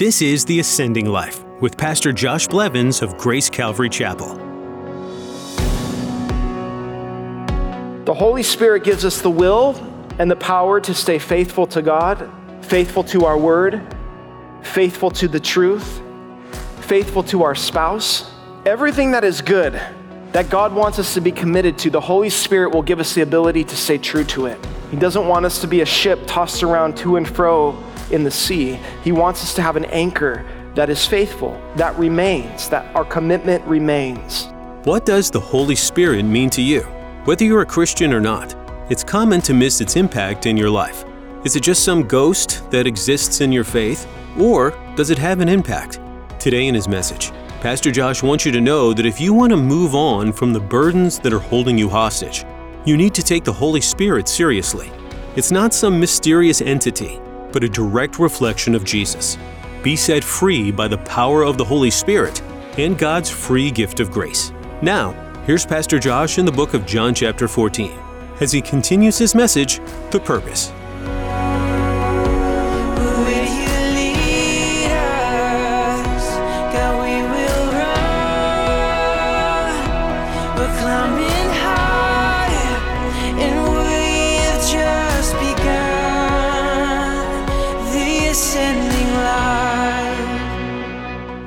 This is The Ascending Life with Pastor Josh Blevins of Grace Calvary Chapel. The Holy Spirit gives us the will and the power to stay faithful to God, faithful to our word, faithful to the truth, faithful to our spouse. Everything that is good that God wants us to be committed to, the Holy Spirit will give us the ability to stay true to it. He doesn't want us to be a ship tossed around to and fro in the sea. He wants us to have an anchor that is faithful, that remains, that our commitment remains. What does the Holy Spirit mean to you? Whether you're a Christian or not, it's common to miss its impact in your life. Is it just some ghost that exists in your faith? Or does it have an impact? Today in his message, Pastor Josh wants you to know that if you want to move on from the burdens that are holding you hostage, you need to take the Holy Spirit seriously. It's not some mysterious entity, but a direct reflection of Jesus. Be set free by the power of the Holy Spirit and God's free gift of grace. Now, here's Pastor Josh in the book of John, chapter 14, as he continues his message, The Purpose.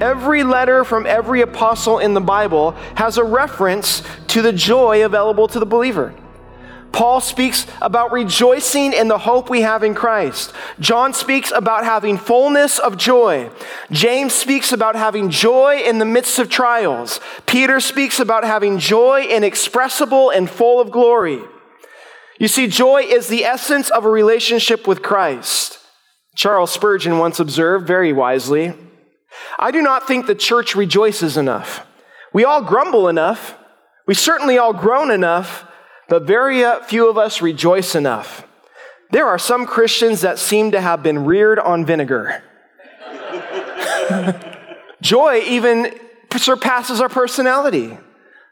Every letter from every apostle in the Bible has a reference to the joy available to the believer. Paul speaks about rejoicing in the hope we have in Christ. John speaks about having fullness of joy. James speaks about having joy in the midst of trials. Peter speaks about having joy inexpressible and full of glory. You see, joy is the essence of a relationship with Christ. Charles Spurgeon once observed very wisely I do not think the church rejoices enough. We all grumble enough. We certainly all groan enough, but very few of us rejoice enough. There are some Christians that seem to have been reared on vinegar. Joy even surpasses our personality.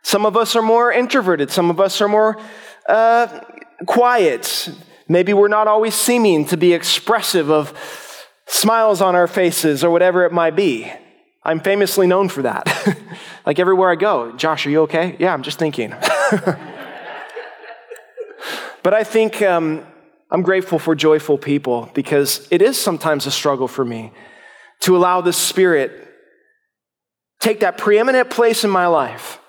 Some of us are more introverted, some of us are more uh, quiet. Maybe we're not always seeming to be expressive of smiles on our faces or whatever it might be. I'm famously known for that. like everywhere I go, Josh, are you okay? Yeah, I'm just thinking. but I think um, I'm grateful for joyful people because it is sometimes a struggle for me to allow the Spirit take that preeminent place in my life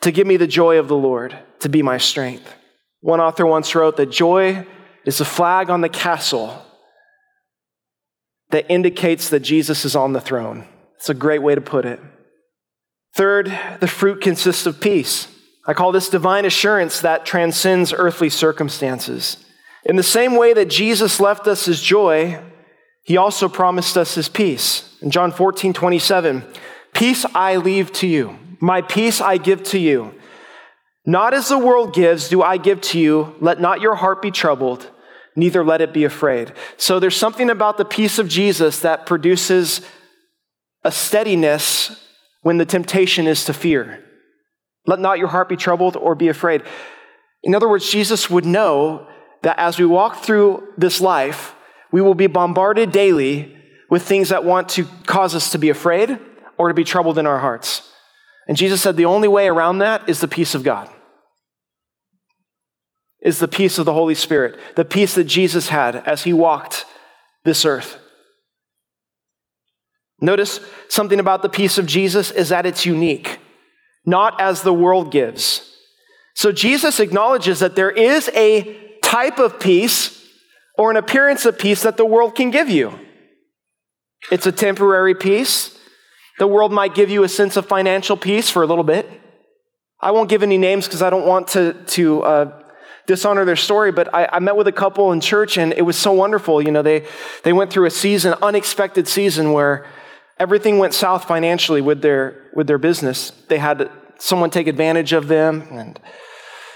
to give me the joy of the Lord, to be my strength. One author once wrote that joy is a flag on the castle that indicates that Jesus is on the throne. It's a great way to put it. Third, the fruit consists of peace. I call this divine assurance that transcends earthly circumstances. In the same way that Jesus left us his joy, he also promised us his peace. In John 14, 27, peace I leave to you, my peace I give to you. Not as the world gives, do I give to you. Let not your heart be troubled, neither let it be afraid. So there's something about the peace of Jesus that produces a steadiness when the temptation is to fear. Let not your heart be troubled or be afraid. In other words, Jesus would know that as we walk through this life, we will be bombarded daily with things that want to cause us to be afraid or to be troubled in our hearts. And Jesus said the only way around that is the peace of God is the peace of the Holy Spirit, the peace that Jesus had as he walked this earth. Notice something about the peace of Jesus is that it's unique, not as the world gives. So Jesus acknowledges that there is a type of peace or an appearance of peace that the world can give you. It's a temporary peace. The world might give you a sense of financial peace for a little bit. I won't give any names because I don't want to, to uh, dishonor their story, but I, I, met with a couple in church and it was so wonderful. You know, they, they went through a season, unexpected season where everything went south financially with their, with their business. They had someone take advantage of them and,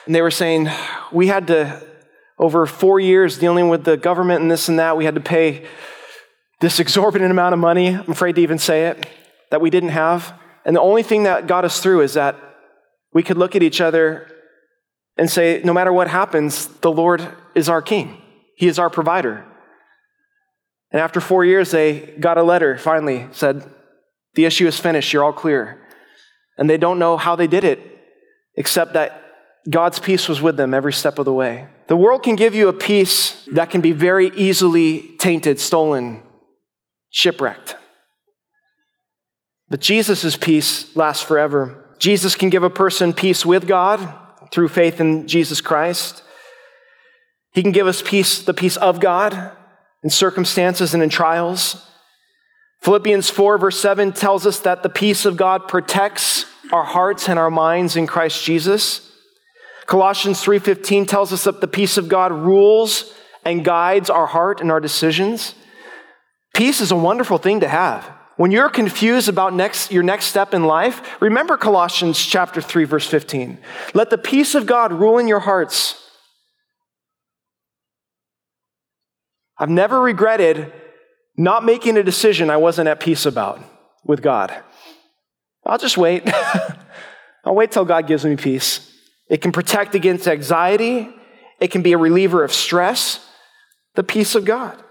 and they were saying, we had to, over four years dealing with the government and this and that, we had to pay this exorbitant amount of money. I'm afraid to even say it, that we didn't have. And the only thing that got us through is that we could look at each other and say, no matter what happens, the Lord is our king. He is our provider. And after four years, they got a letter finally said, The issue is finished. You're all clear. And they don't know how they did it, except that God's peace was with them every step of the way. The world can give you a peace that can be very easily tainted, stolen, shipwrecked. But Jesus' peace lasts forever. Jesus can give a person peace with God through faith in Jesus Christ. He can give us peace, the peace of God in circumstances and in trials. Philippians 4, verse 7 tells us that the peace of God protects our hearts and our minds in Christ Jesus. Colossians 3:15 tells us that the peace of God rules and guides our heart and our decisions. Peace is a wonderful thing to have. When you're confused about next, your next step in life, remember Colossians chapter 3 verse 15. Let the peace of God rule in your hearts. I've never regretted not making a decision I wasn't at peace about with God. I'll just wait. I'll wait till God gives me peace. It can protect against anxiety. It can be a reliever of stress. The peace of God.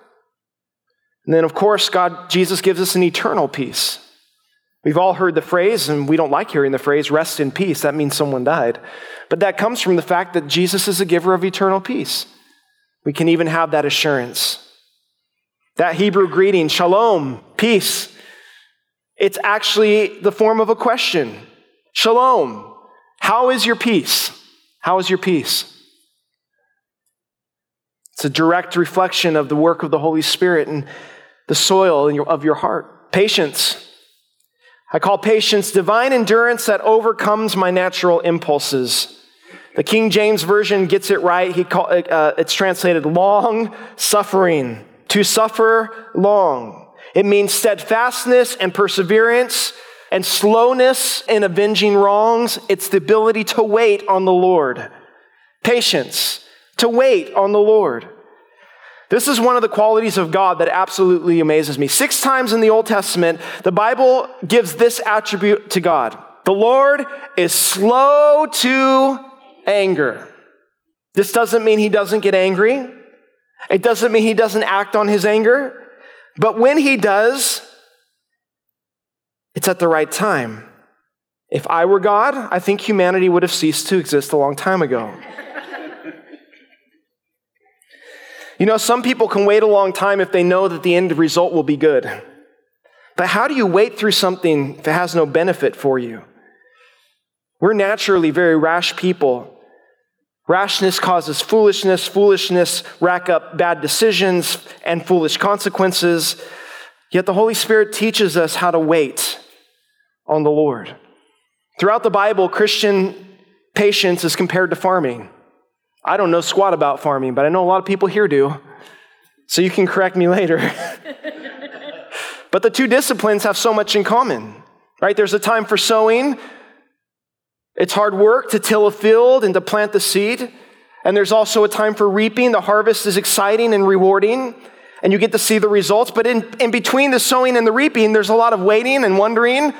And then, of course, God, Jesus gives us an eternal peace. We've all heard the phrase, and we don't like hearing the phrase, rest in peace. That means someone died. But that comes from the fact that Jesus is a giver of eternal peace. We can even have that assurance. That Hebrew greeting, shalom, peace, it's actually the form of a question. Shalom, how is your peace? How is your peace? It's a direct reflection of the work of the Holy Spirit and the soil of your heart. Patience. I call patience divine endurance that overcomes my natural impulses. The King James Version gets it right. He call, uh, it's translated long suffering, to suffer long. It means steadfastness and perseverance and slowness in avenging wrongs. It's the ability to wait on the Lord. Patience, to wait on the Lord. This is one of the qualities of God that absolutely amazes me. Six times in the Old Testament, the Bible gives this attribute to God The Lord is slow to anger. This doesn't mean he doesn't get angry, it doesn't mean he doesn't act on his anger. But when he does, it's at the right time. If I were God, I think humanity would have ceased to exist a long time ago. You know, some people can wait a long time if they know that the end result will be good. But how do you wait through something that has no benefit for you? We're naturally very rash people. Rashness causes foolishness, foolishness rack up bad decisions and foolish consequences. Yet the Holy Spirit teaches us how to wait on the Lord. Throughout the Bible, Christian patience is compared to farming. I don't know squat about farming, but I know a lot of people here do. So you can correct me later. but the two disciplines have so much in common, right? There's a time for sowing. It's hard work to till a field and to plant the seed. And there's also a time for reaping. The harvest is exciting and rewarding, and you get to see the results. But in, in between the sowing and the reaping, there's a lot of waiting and wondering.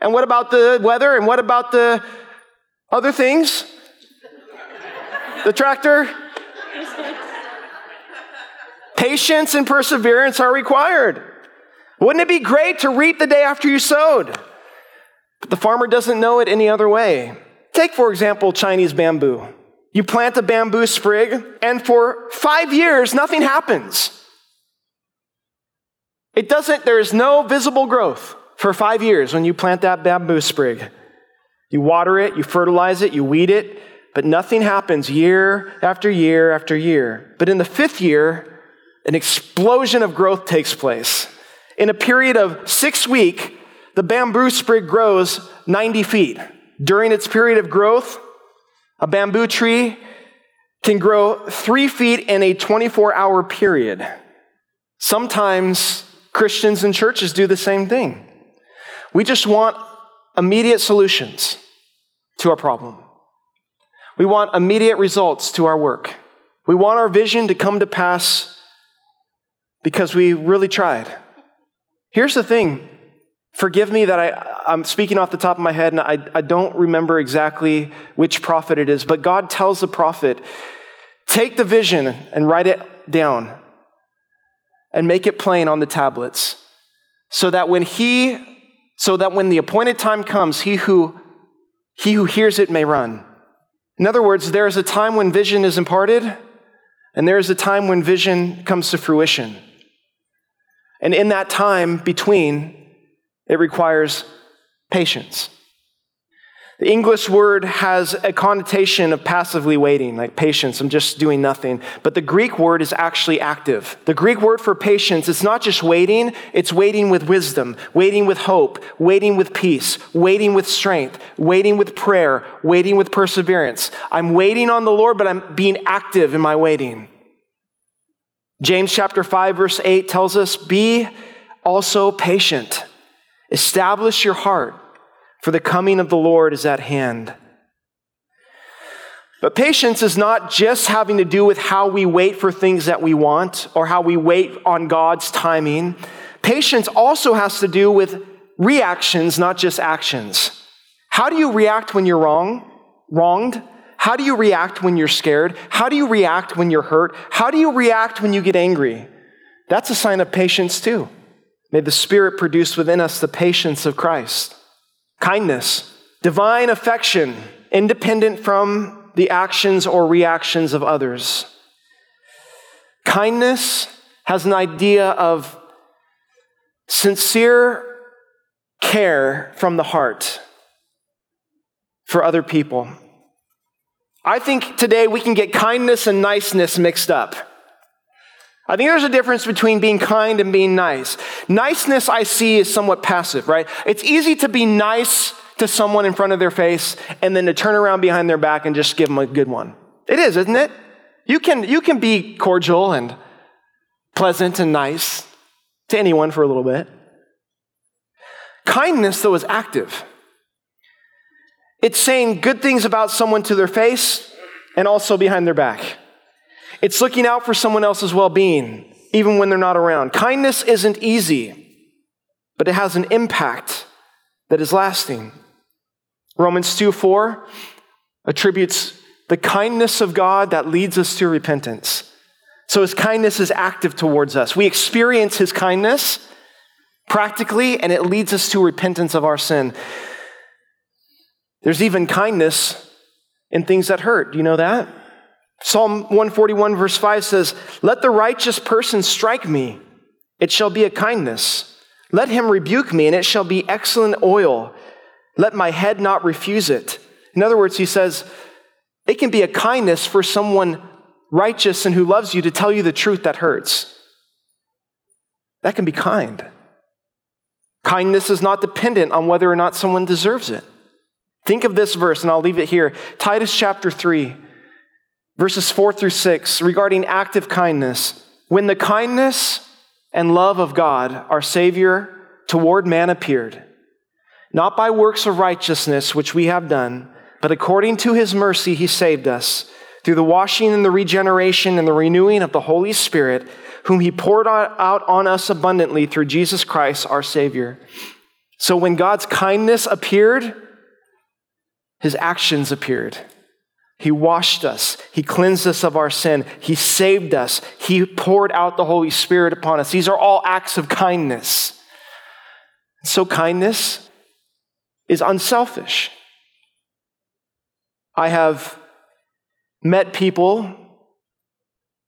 And what about the weather? And what about the other things? The tractor? Patience and perseverance are required. Wouldn't it be great to reap the day after you sowed? But the farmer doesn't know it any other way. Take, for example, Chinese bamboo. You plant a bamboo sprig, and for five years, nothing happens. It doesn't, there is no visible growth for five years when you plant that bamboo sprig. You water it, you fertilize it, you weed it, but nothing happens year after year after year. But in the fifth year, an explosion of growth takes place. In a period of six weeks, the bamboo sprig grows 90 feet. During its period of growth, a bamboo tree can grow three feet in a 24 hour period. Sometimes Christians and churches do the same thing. We just want immediate solutions to our problem. We want immediate results to our work. We want our vision to come to pass because we really tried. Here's the thing forgive me that I, I'm speaking off the top of my head and I, I don't remember exactly which prophet it is, but God tells the prophet, take the vision and write it down. and make it plain on the tablets, so that when he so that when the appointed time comes, he who he who hears it may run. In other words, there is a time when vision is imparted, and there is a time when vision comes to fruition. And in that time between, it requires patience. The English word has a connotation of passively waiting, like patience, I'm just doing nothing. But the Greek word is actually active. The Greek word for patience it's not just waiting, it's waiting with wisdom, waiting with hope, waiting with peace, waiting with strength, waiting with prayer, waiting with perseverance. I'm waiting on the Lord, but I'm being active in my waiting. James chapter 5 verse 8 tells us, "Be also patient. Establish your heart, for the coming of the Lord is at hand." But patience is not just having to do with how we wait for things that we want or how we wait on God's timing. Patience also has to do with reactions, not just actions. How do you react when you're wrong, wronged? How do you react when you're scared? How do you react when you're hurt? How do you react when you get angry? That's a sign of patience, too. May the Spirit produce within us the patience of Christ. Kindness, divine affection, independent from the actions or reactions of others. Kindness has an idea of sincere care from the heart for other people. I think today we can get kindness and niceness mixed up. I think there's a difference between being kind and being nice. Niceness I see is somewhat passive, right? It's easy to be nice to someone in front of their face and then to turn around behind their back and just give them a good one. It is, isn't it? You can, you can be cordial and pleasant and nice to anyone for a little bit. Kindness, though, is active. It's saying good things about someone to their face and also behind their back. It's looking out for someone else's well being, even when they're not around. Kindness isn't easy, but it has an impact that is lasting. Romans 2 4 attributes the kindness of God that leads us to repentance. So his kindness is active towards us. We experience his kindness practically, and it leads us to repentance of our sin. There's even kindness in things that hurt. Do you know that? Psalm 141, verse 5 says, Let the righteous person strike me, it shall be a kindness. Let him rebuke me, and it shall be excellent oil. Let my head not refuse it. In other words, he says, it can be a kindness for someone righteous and who loves you to tell you the truth that hurts. That can be kind. Kindness is not dependent on whether or not someone deserves it. Think of this verse, and I'll leave it here Titus chapter 3, verses 4 through 6, regarding active kindness. When the kindness and love of God, our Savior, toward man appeared, not by works of righteousness which we have done, but according to his mercy he saved us through the washing and the regeneration and the renewing of the Holy Spirit, whom he poured out on us abundantly through Jesus Christ our Savior. So when God's kindness appeared, his actions appeared. He washed us. He cleansed us of our sin. He saved us. He poured out the Holy Spirit upon us. These are all acts of kindness. So, kindness is unselfish. I have met people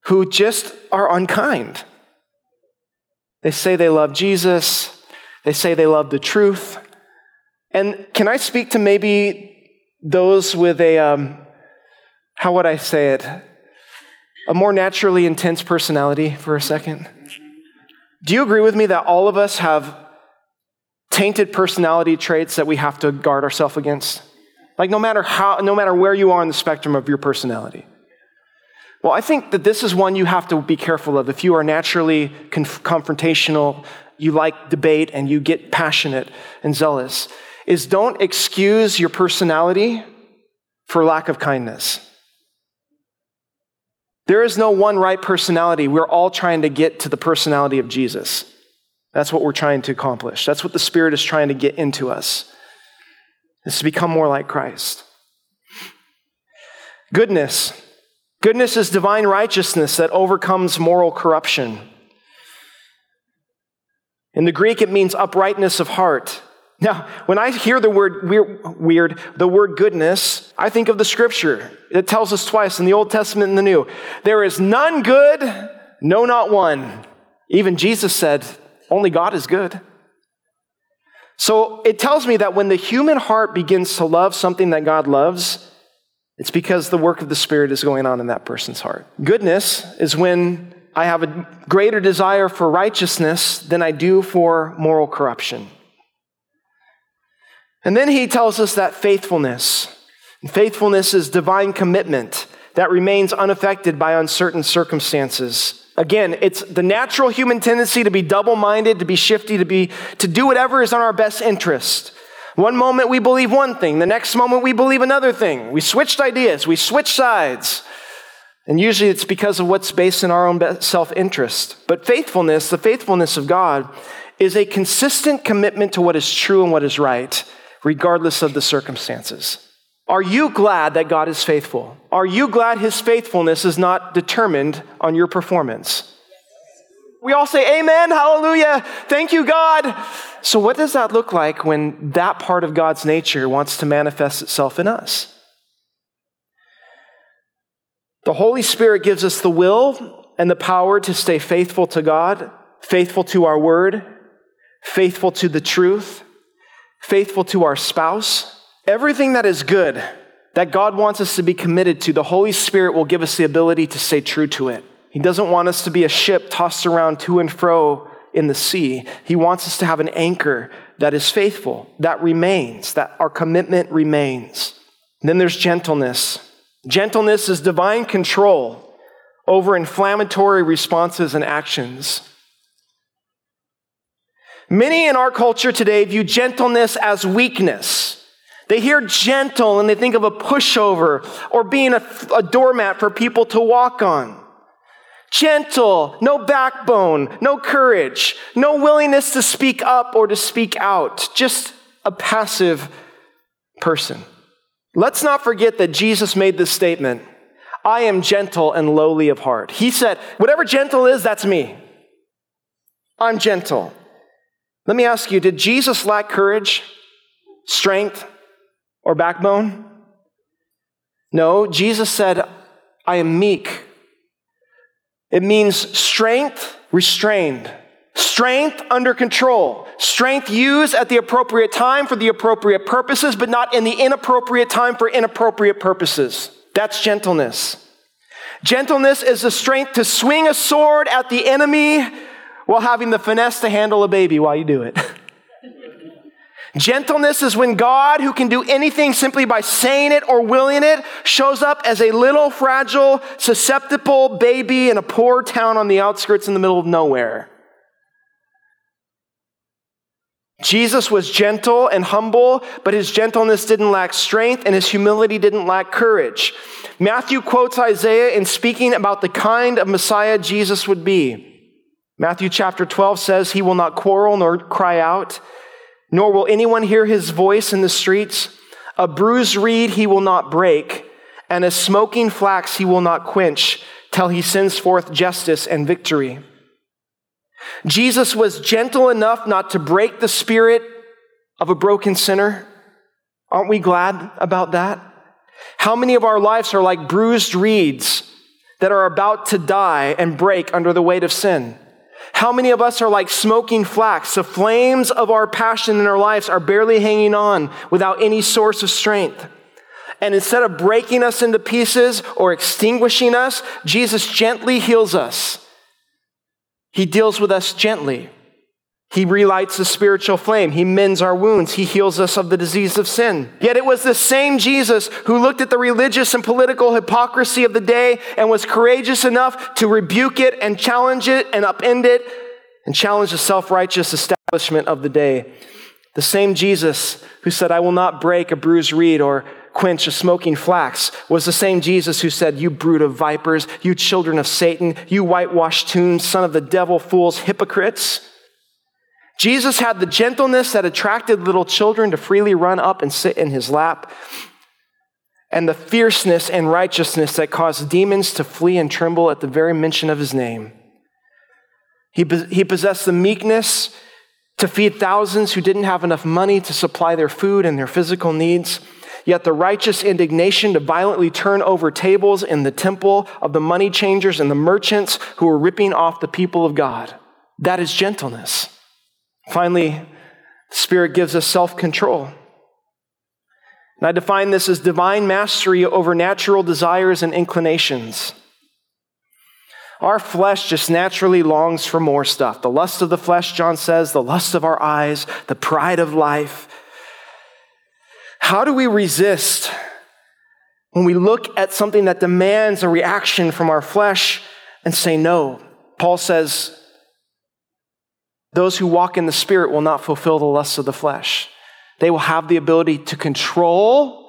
who just are unkind. They say they love Jesus, they say they love the truth. And can I speak to maybe those with a, um, how would I say it, a more naturally intense personality for a second? Do you agree with me that all of us have tainted personality traits that we have to guard ourselves against? Like no matter how, no matter where you are on the spectrum of your personality. Well, I think that this is one you have to be careful of. If you are naturally conf- confrontational, you like debate, and you get passionate and zealous, is don't excuse your personality for lack of kindness. There is no one right personality. We're all trying to get to the personality of Jesus. That's what we're trying to accomplish. That's what the Spirit is trying to get into us. Is to become more like Christ. Goodness. Goodness is divine righteousness that overcomes moral corruption. In the Greek, it means uprightness of heart. Now, when I hear the word weird, the word goodness, I think of the scripture. It tells us twice in the Old Testament and the New. There is none good, no, not one. Even Jesus said, only God is good. So it tells me that when the human heart begins to love something that God loves, it's because the work of the Spirit is going on in that person's heart. Goodness is when I have a greater desire for righteousness than I do for moral corruption. And then he tells us that faithfulness. Faithfulness is divine commitment that remains unaffected by uncertain circumstances. Again, it's the natural human tendency to be double minded, to be shifty, to, be, to do whatever is in our best interest. One moment we believe one thing, the next moment we believe another thing. We switched ideas, we switched sides. And usually it's because of what's based in our own self interest. But faithfulness, the faithfulness of God, is a consistent commitment to what is true and what is right, regardless of the circumstances. Are you glad that God is faithful? Are you glad his faithfulness is not determined on your performance? We all say, Amen, hallelujah, thank you, God. So, what does that look like when that part of God's nature wants to manifest itself in us? The Holy Spirit gives us the will and the power to stay faithful to God, faithful to our word, faithful to the truth, faithful to our spouse. Everything that is good that God wants us to be committed to, the Holy Spirit will give us the ability to stay true to it. He doesn't want us to be a ship tossed around to and fro in the sea. He wants us to have an anchor that is faithful, that remains, that our commitment remains. And then there's gentleness. Gentleness is divine control over inflammatory responses and actions. Many in our culture today view gentleness as weakness. They hear gentle and they think of a pushover or being a, a doormat for people to walk on gentle, no backbone, no courage, no willingness to speak up or to speak out, just a passive person. Let's not forget that Jesus made this statement I am gentle and lowly of heart. He said, Whatever gentle is, that's me. I'm gentle. Let me ask you did Jesus lack courage, strength, or backbone? No, Jesus said, I am meek it means strength restrained, strength under control, strength used at the appropriate time for the appropriate purposes, but not in the inappropriate time for inappropriate purposes. That's gentleness. Gentleness is the strength to swing a sword at the enemy while having the finesse to handle a baby while you do it. Gentleness is when God, who can do anything simply by saying it or willing it, shows up as a little fragile, susceptible baby in a poor town on the outskirts in the middle of nowhere. Jesus was gentle and humble, but his gentleness didn't lack strength and his humility didn't lack courage. Matthew quotes Isaiah in speaking about the kind of Messiah Jesus would be. Matthew chapter 12 says, He will not quarrel nor cry out nor will anyone hear his voice in the streets. A bruised reed he will not break, and a smoking flax he will not quench, till he sends forth justice and victory. Jesus was gentle enough not to break the spirit of a broken sinner. Aren't we glad about that? How many of our lives are like bruised reeds that are about to die and break under the weight of sin? How many of us are like smoking flax? The flames of our passion in our lives are barely hanging on without any source of strength. And instead of breaking us into pieces or extinguishing us, Jesus gently heals us. He deals with us gently. He relights the spiritual flame. He mends our wounds. He heals us of the disease of sin. Yet it was the same Jesus who looked at the religious and political hypocrisy of the day and was courageous enough to rebuke it and challenge it and upend it and challenge the self righteous establishment of the day. The same Jesus who said, I will not break a bruised reed or quench a smoking flax was the same Jesus who said, You brood of vipers, you children of Satan, you whitewashed tombs, son of the devil, fools, hypocrites. Jesus had the gentleness that attracted little children to freely run up and sit in his lap, and the fierceness and righteousness that caused demons to flee and tremble at the very mention of his name. He, he possessed the meekness to feed thousands who didn't have enough money to supply their food and their physical needs. Yet the righteous indignation to violently turn over tables in the temple of the money changers and the merchants who were ripping off the people of God. That is gentleness. Finally, the Spirit gives us self control. And I define this as divine mastery over natural desires and inclinations. Our flesh just naturally longs for more stuff. The lust of the flesh, John says, the lust of our eyes, the pride of life. How do we resist when we look at something that demands a reaction from our flesh and say no? Paul says, those who walk in the Spirit will not fulfill the lusts of the flesh. They will have the ability to control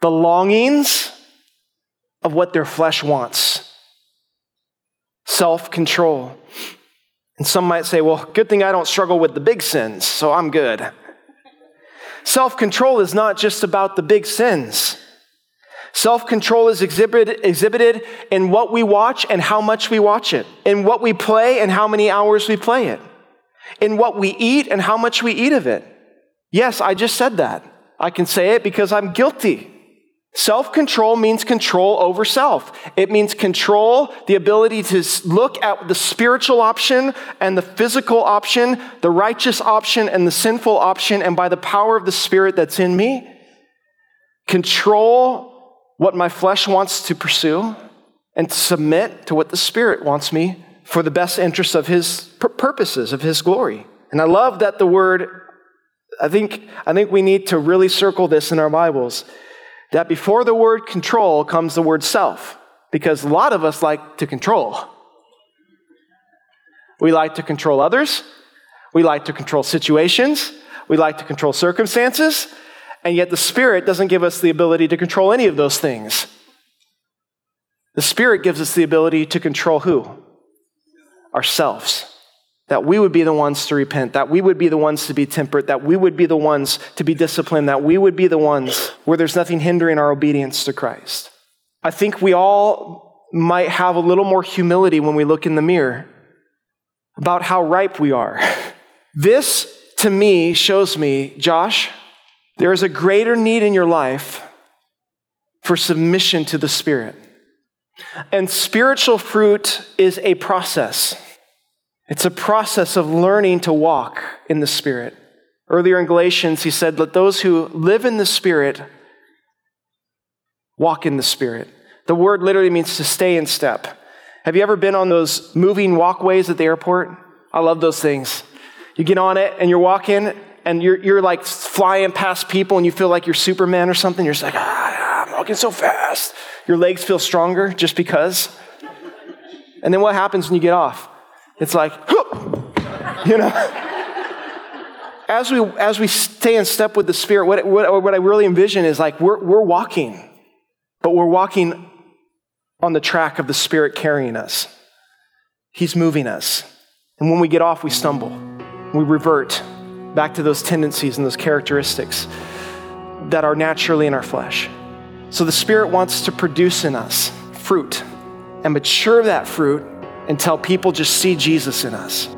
the longings of what their flesh wants self control. And some might say, well, good thing I don't struggle with the big sins, so I'm good. Self control is not just about the big sins. Self control is exhibited, exhibited in what we watch and how much we watch it, in what we play and how many hours we play it, in what we eat and how much we eat of it. Yes, I just said that. I can say it because I'm guilty. Self control means control over self. It means control, the ability to look at the spiritual option and the physical option, the righteous option and the sinful option, and by the power of the Spirit that's in me, control what my flesh wants to pursue and submit to what the Spirit wants me for the best interest of His purposes, of His glory. And I love that the word, I think, I think we need to really circle this in our Bibles that before the word control comes the word self, because a lot of us like to control. We like to control others, we like to control situations, we like to control circumstances, and yet the Spirit doesn't give us the ability to control any of those things. The Spirit gives us the ability to control who? Ourselves that we would be the ones to repent, that we would be the ones to be temperate, that we would be the ones to be disciplined, that we would be the ones where there's nothing hindering our obedience to Christ. I think we all might have a little more humility when we look in the mirror about how ripe we are. This, to me, shows me, Josh, there is a greater need in your life for submission to the Spirit. And spiritual fruit is a process. It's a process of learning to walk in the Spirit. Earlier in Galatians, he said, Let those who live in the Spirit walk in the Spirit. The word literally means to stay in step. Have you ever been on those moving walkways at the airport? I love those things. You get on it and you're walking and you're, you're like flying past people and you feel like you're Superman or something. You're just like, ah, I'm walking so fast. Your legs feel stronger just because. And then what happens when you get off? It's like, you know. As we, as we stay in step with the Spirit, what, what, what I really envision is like we're, we're walking, but we're walking on the track of the Spirit carrying us. He's moving us. And when we get off, we stumble. We revert back to those tendencies and those characteristics that are naturally in our flesh. So the Spirit wants to produce in us fruit and mature that fruit until people just see Jesus in us.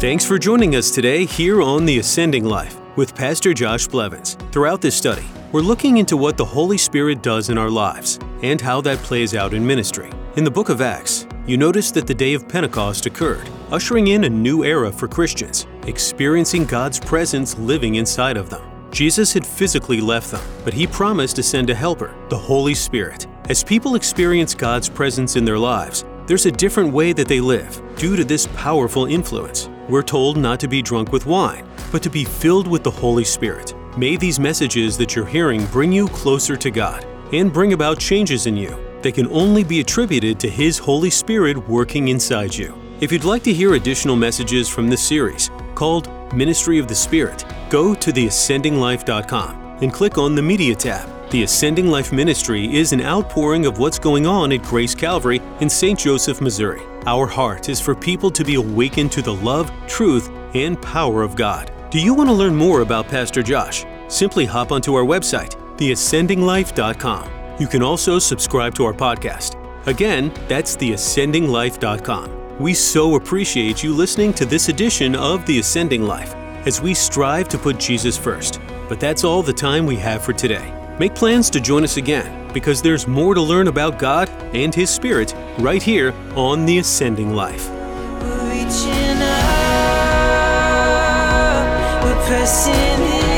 Thanks for joining us today here on The Ascending Life with Pastor Josh Blevins. Throughout this study, we're looking into what the Holy Spirit does in our lives and how that plays out in ministry. In the book of Acts, you notice that the day of Pentecost occurred, ushering in a new era for Christians, experiencing God's presence living inside of them. Jesus had physically left them, but he promised to send a helper, the Holy Spirit, as people experience God's presence in their lives, there's a different way that they live due to this powerful influence. We're told not to be drunk with wine, but to be filled with the Holy Spirit. May these messages that you're hearing bring you closer to God and bring about changes in you that can only be attributed to His Holy Spirit working inside you. If you'd like to hear additional messages from this series called Ministry of the Spirit, go to theascendinglife.com and click on the Media tab. The Ascending Life Ministry is an outpouring of what's going on at Grace Calvary in St. Joseph, Missouri. Our heart is for people to be awakened to the love, truth, and power of God. Do you want to learn more about Pastor Josh? Simply hop onto our website, theascendinglife.com. You can also subscribe to our podcast. Again, that's theascendinglife.com. We so appreciate you listening to this edition of The Ascending Life as we strive to put Jesus first. But that's all the time we have for today. Make plans to join us again because there's more to learn about God and His Spirit right here on The Ascending Life. We're reaching up, we're pressing